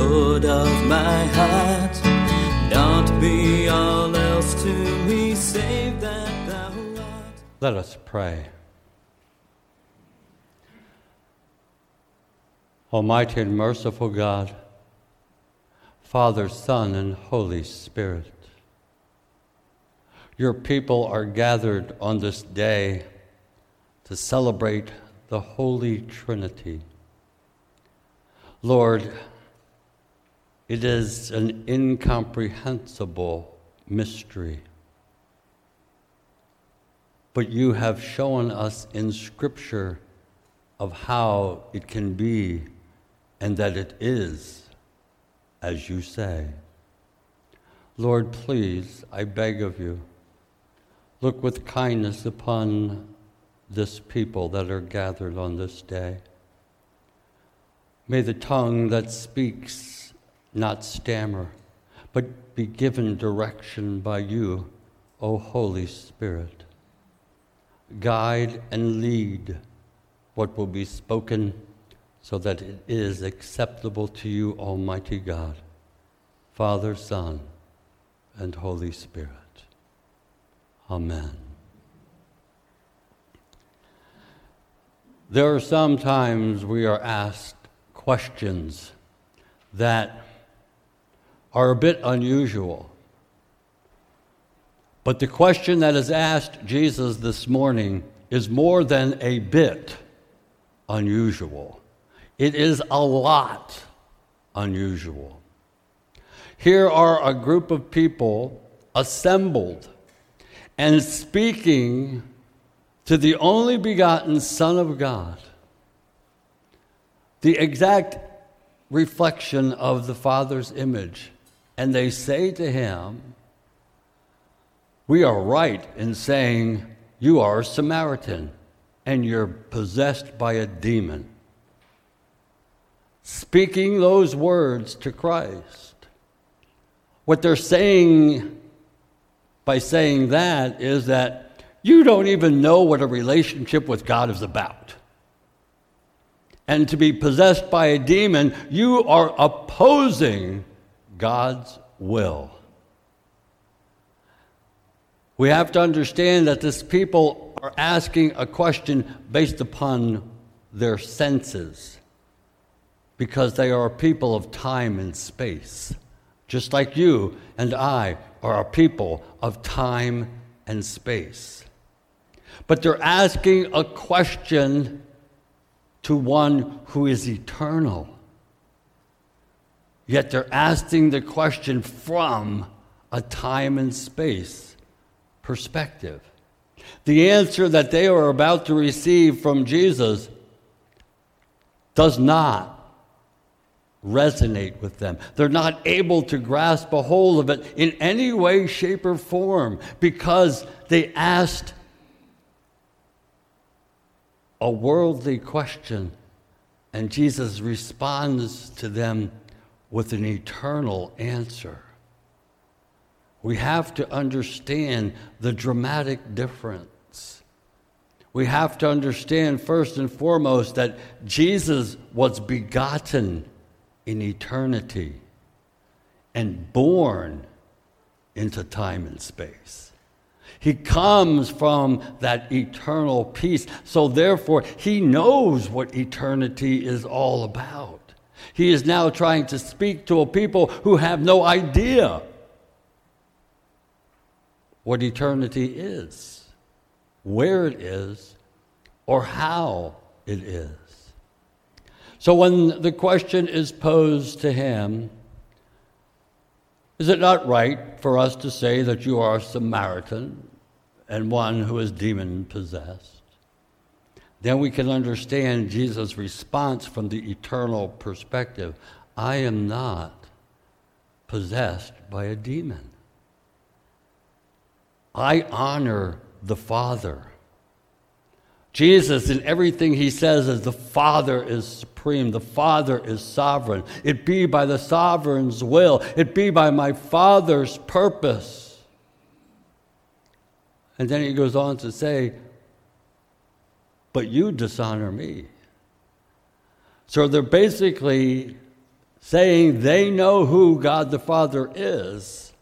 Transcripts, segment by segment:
Of my heart. Not be all else to me, save that thou art. Let us pray. Almighty and merciful God, Father, Son, and Holy Spirit, your people are gathered on this day to celebrate the Holy Trinity. Lord, it is an incomprehensible mystery. But you have shown us in Scripture of how it can be and that it is as you say. Lord, please, I beg of you, look with kindness upon this people that are gathered on this day. May the tongue that speaks not stammer, but be given direction by you, O Holy Spirit. Guide and lead what will be spoken so that it is acceptable to you, Almighty God, Father, Son, and Holy Spirit. Amen. There are sometimes we are asked questions that are a bit unusual. But the question that is asked Jesus this morning is more than a bit unusual. It is a lot unusual. Here are a group of people assembled and speaking to the only begotten Son of God, the exact reflection of the Father's image. And they say to him, We are right in saying you are a Samaritan and you're possessed by a demon. Speaking those words to Christ. What they're saying by saying that is that you don't even know what a relationship with God is about. And to be possessed by a demon, you are opposing God's will. We have to understand that these people are asking a question based upon their senses because they are people of time and space, just like you and I are a people of time and space but they're asking a question to one who is eternal. Yet they're asking the question from a time and space perspective. The answer that they are about to receive from Jesus does not resonate with them. They're not able to grasp a hold of it in any way, shape, or form because they asked a worldly question, and Jesus responds to them with an eternal answer. We have to understand the dramatic difference. We have to understand, first and foremost, that Jesus was begotten in eternity and born into time and space. He comes from that eternal peace. So, therefore, he knows what eternity is all about. He is now trying to speak to a people who have no idea what eternity is, where it is, or how it is. So, when the question is posed to him, is it not right for us to say that you are a Samaritan and one who is demon possessed? Then we can understand Jesus' response from the eternal perspective I am not possessed by a demon. I honor the Father. Jesus, in everything he says, is the Father is supreme, the Father is sovereign. It be by the sovereign's will, it be by my Father's purpose. And then he goes on to say, But you dishonor me. So they're basically saying they know who God the Father is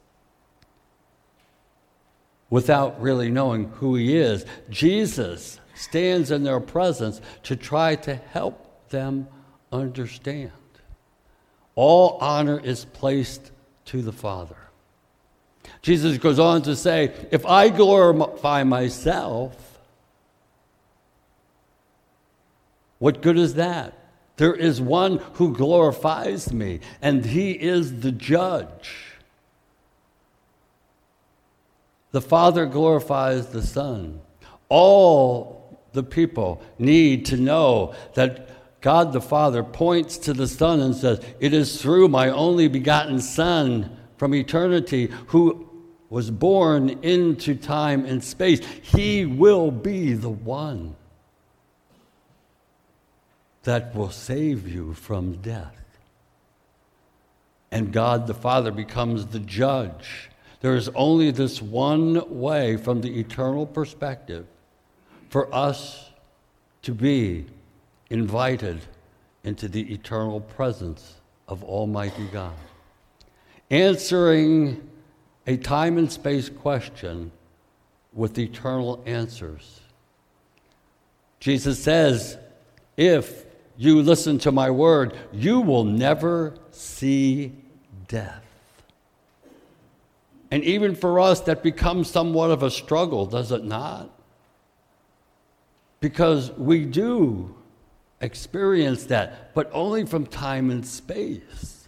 without really knowing who he is. Jesus stands in their presence to try to help them understand. All honor is placed to the Father. Jesus goes on to say, If I glorify myself, what good is that? There is one who glorifies me, and he is the judge. The Father glorifies the Son. All the people need to know that God the Father points to the Son and says, It is through my only begotten Son from eternity who was born into time and space. He will be the one that will save you from death. And God the Father becomes the judge. There is only this one way from the eternal perspective for us to be invited into the eternal presence of Almighty God. Answering a time and space question with eternal answers. Jesus says, If you listen to my word, you will never see death. And even for us, that becomes somewhat of a struggle, does it not? Because we do experience that, but only from time and space.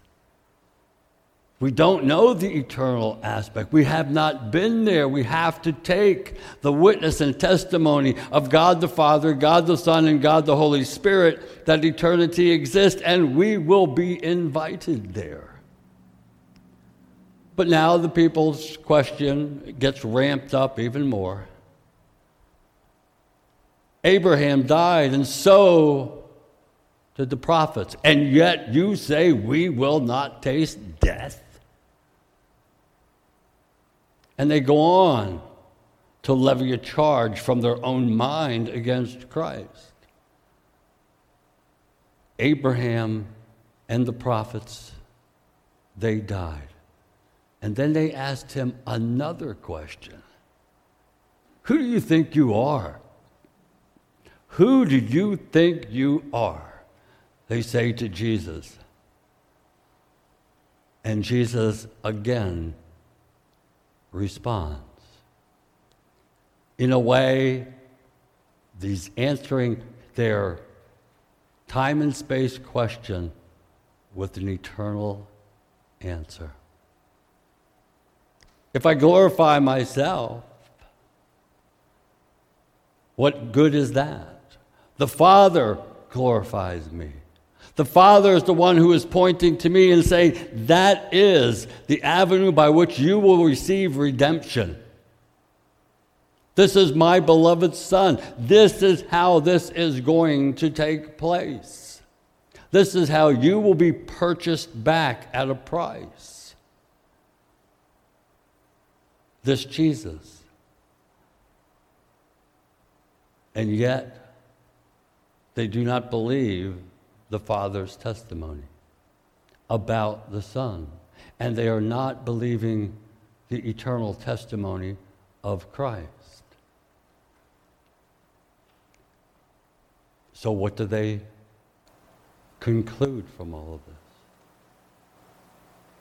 We don't know the eternal aspect. We have not been there. We have to take the witness and testimony of God the Father, God the Son, and God the Holy Spirit that eternity exists, and we will be invited there. But now the people's question gets ramped up even more. Abraham died, and so did the prophets. And yet you say we will not taste death? And they go on to levy a charge from their own mind against Christ. Abraham and the prophets, they died. And then they asked him another question Who do you think you are? Who do you think you are? They say to Jesus. And Jesus again responds. In a way, these answering their time and space question with an eternal answer. If I glorify myself, what good is that? The Father glorifies me. The Father is the one who is pointing to me and saying, That is the avenue by which you will receive redemption. This is my beloved Son. This is how this is going to take place. This is how you will be purchased back at a price. This Jesus. And yet, they do not believe the Father's testimony about the Son. And they are not believing the eternal testimony of Christ. So, what do they conclude from all of this?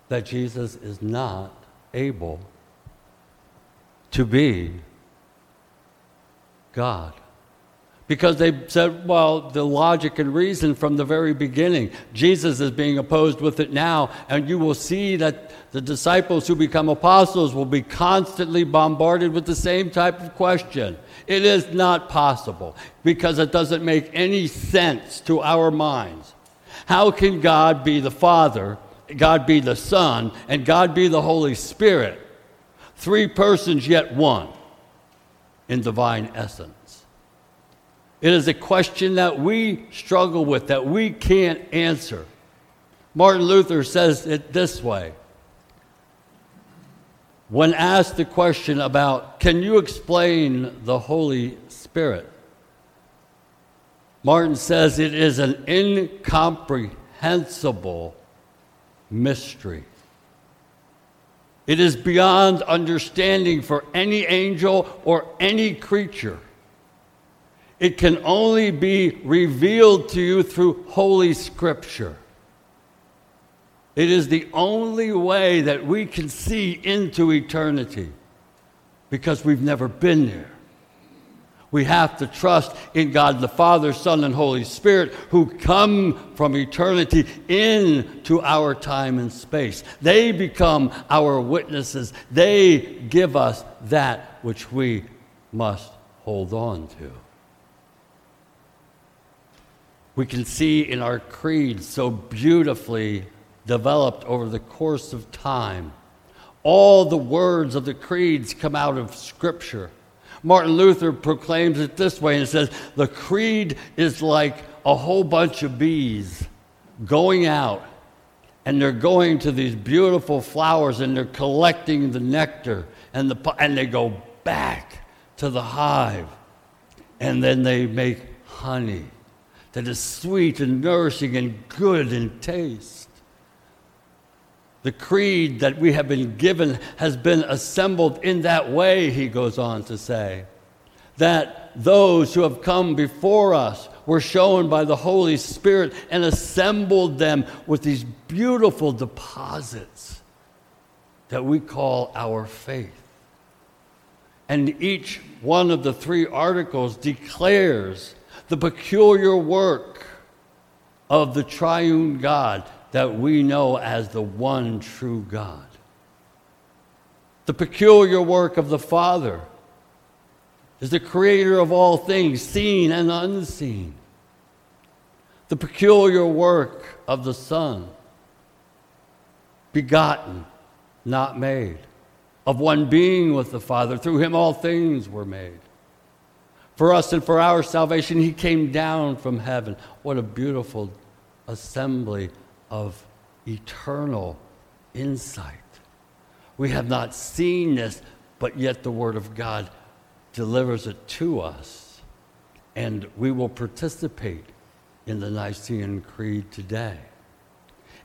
That Jesus is not able to be God because they said, well, the logic and reason from the very beginning. Jesus is being opposed with it now, and you will see that the disciples who become apostles will be constantly bombarded with the same type of question. It is not possible because it doesn't make any sense to our minds. How can God be the Father, God be the Son, and God be the Holy Spirit. Three persons, yet one in divine essence. It is a question that we struggle with, that we can't answer. Martin Luther says it this way when asked the question about, can you explain the Holy Spirit? Martin says it is an incomprehensible mystery. It is beyond understanding for any angel or any creature. It can only be revealed to you through Holy Scripture. It is the only way that we can see into eternity because we've never been there. We have to trust in God the Father, Son, and Holy Spirit who come from eternity into our time and space. They become our witnesses. They give us that which we must hold on to. We can see in our creed so beautifully developed over the course of time. All the words of the creeds come out of Scripture. Martin Luther proclaims it this way and says, The creed is like a whole bunch of bees going out, and they're going to these beautiful flowers and they're collecting the nectar, and, the, and they go back to the hive, and then they make honey that is sweet and nourishing and good in taste. The creed that we have been given has been assembled in that way, he goes on to say. That those who have come before us were shown by the Holy Spirit and assembled them with these beautiful deposits that we call our faith. And each one of the three articles declares the peculiar work of the triune God that we know as the one true God. The peculiar work of the Father is the creator of all things, seen and unseen. The peculiar work of the Son, begotten, not made, of one being with the Father. Through him all things were made. For us and for our salvation, he came down from heaven. What a beautiful assembly of eternal insight. We have not seen this, but yet the Word of God delivers it to us. And we will participate in the Nicene Creed today.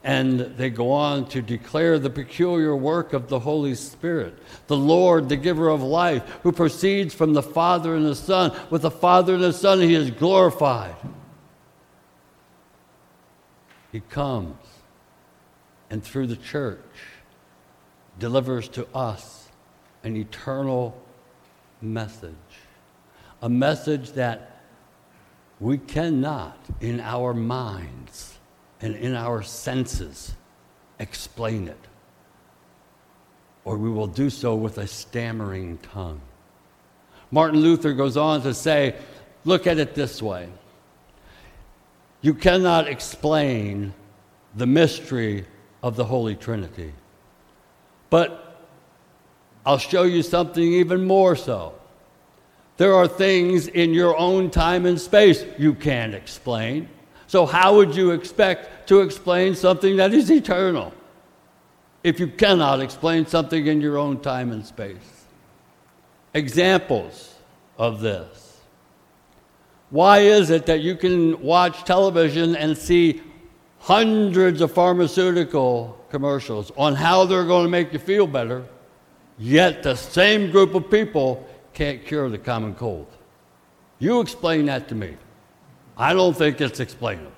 And they go on to declare the peculiar work of the Holy Spirit, the Lord, the giver of life, who proceeds from the Father and the Son. With the Father and the Son, he is glorified. He comes and through the church delivers to us an eternal message. A message that we cannot, in our minds and in our senses, explain it. Or we will do so with a stammering tongue. Martin Luther goes on to say, look at it this way you cannot explain the mystery of the Holy Trinity. But I'll show you something even more so. There are things in your own time and space you can't explain. So, how would you expect to explain something that is eternal if you cannot explain something in your own time and space? Examples of this. Why is it that you can watch television and see hundreds of pharmaceutical commercials on how they're going to make you feel better, yet the same group of people can't cure the common cold? You explain that to me. I don't think it's explainable.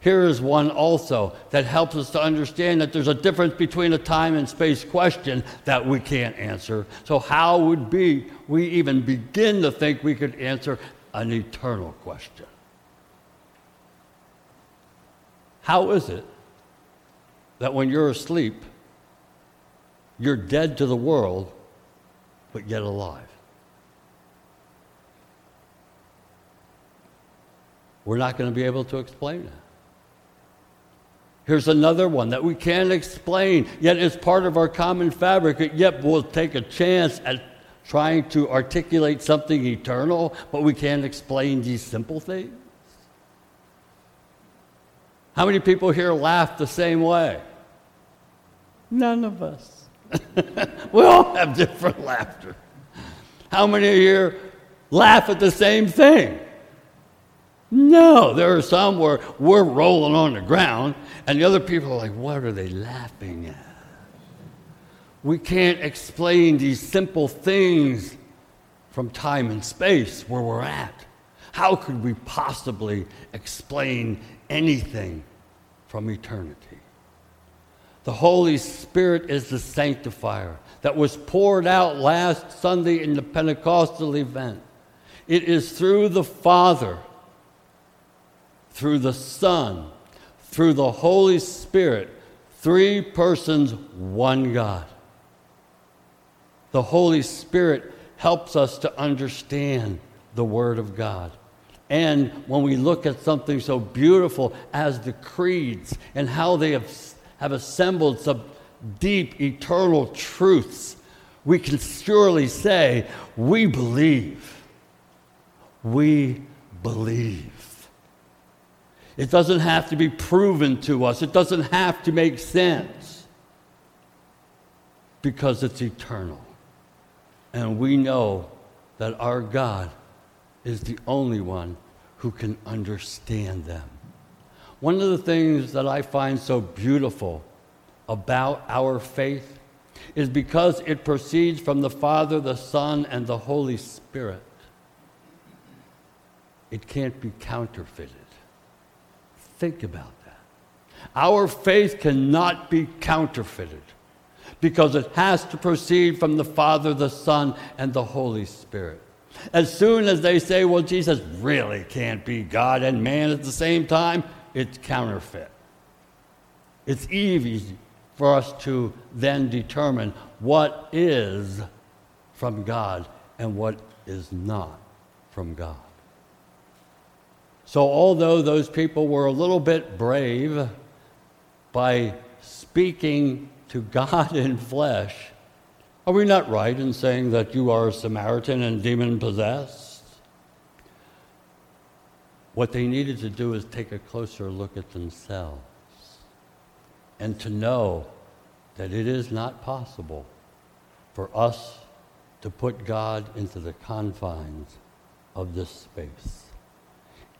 Here is one also that helps us to understand that there's a difference between a time and space question that we can't answer. So, how would be we even begin to think we could answer an eternal question? How is it that when you're asleep, you're dead to the world, but yet alive? We're not going to be able to explain that. Here's another one that we can't explain, yet it's part of our common fabric, yet we'll take a chance at trying to articulate something eternal, but we can't explain these simple things. How many people here laugh the same way? None of us. we all have different laughter. How many here laugh at the same thing? No, there are some where we're rolling on the ground, and the other people are like, what are they laughing at? We can't explain these simple things from time and space where we're at. How could we possibly explain anything from eternity? The Holy Spirit is the sanctifier that was poured out last Sunday in the Pentecostal event. It is through the Father through the Son, through the Holy Spirit, three persons, one God. The Holy Spirit helps us to understand the Word of God. And when we look at something so beautiful as the creeds and how they have, have assembled some deep, eternal truths, we can surely say, We believe. We believe. It doesn't have to be proven to us, it doesn't have to make sense because it's eternal. And we know that our God is the only one who can understand them. One of the things that I find so beautiful about our faith is because it proceeds from the Father, the Son, and the Holy Spirit. It can't be counterfeited. Think about that. Our faith cannot be counterfeited because it has to proceed from the Father, the Son, and the Holy Spirit. As soon as they say, well, Jesus really can't be God and man at the same time, it's counterfeit. It's easy for us to then determine what is from God and what is not from God. So, although those people were a little bit brave by speaking to God in flesh, are we not right in saying that you are a Samaritan and demon possessed? What they needed to do is take a closer look at themselves and to know that it is not possible for us to put God into the confines of this space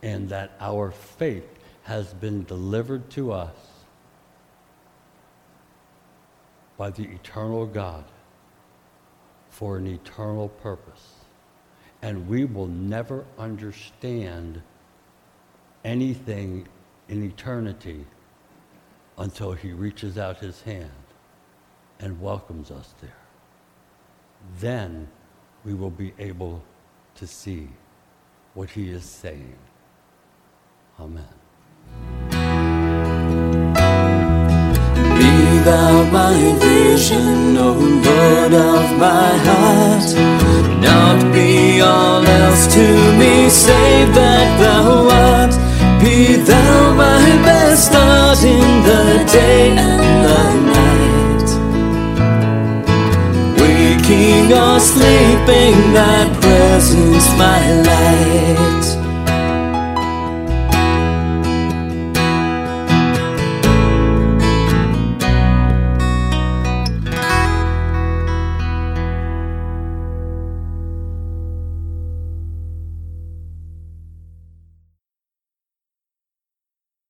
and that our faith has been delivered to us by the eternal God for an eternal purpose. And we will never understand anything in eternity until he reaches out his hand and welcomes us there. Then we will be able to see what he is saying. Amen. Be thou my vision, O Lord of my heart. Not be all else to me, save that thou art. Be thou my best start in the day and the night. Waking or sleeping, thy presence my light.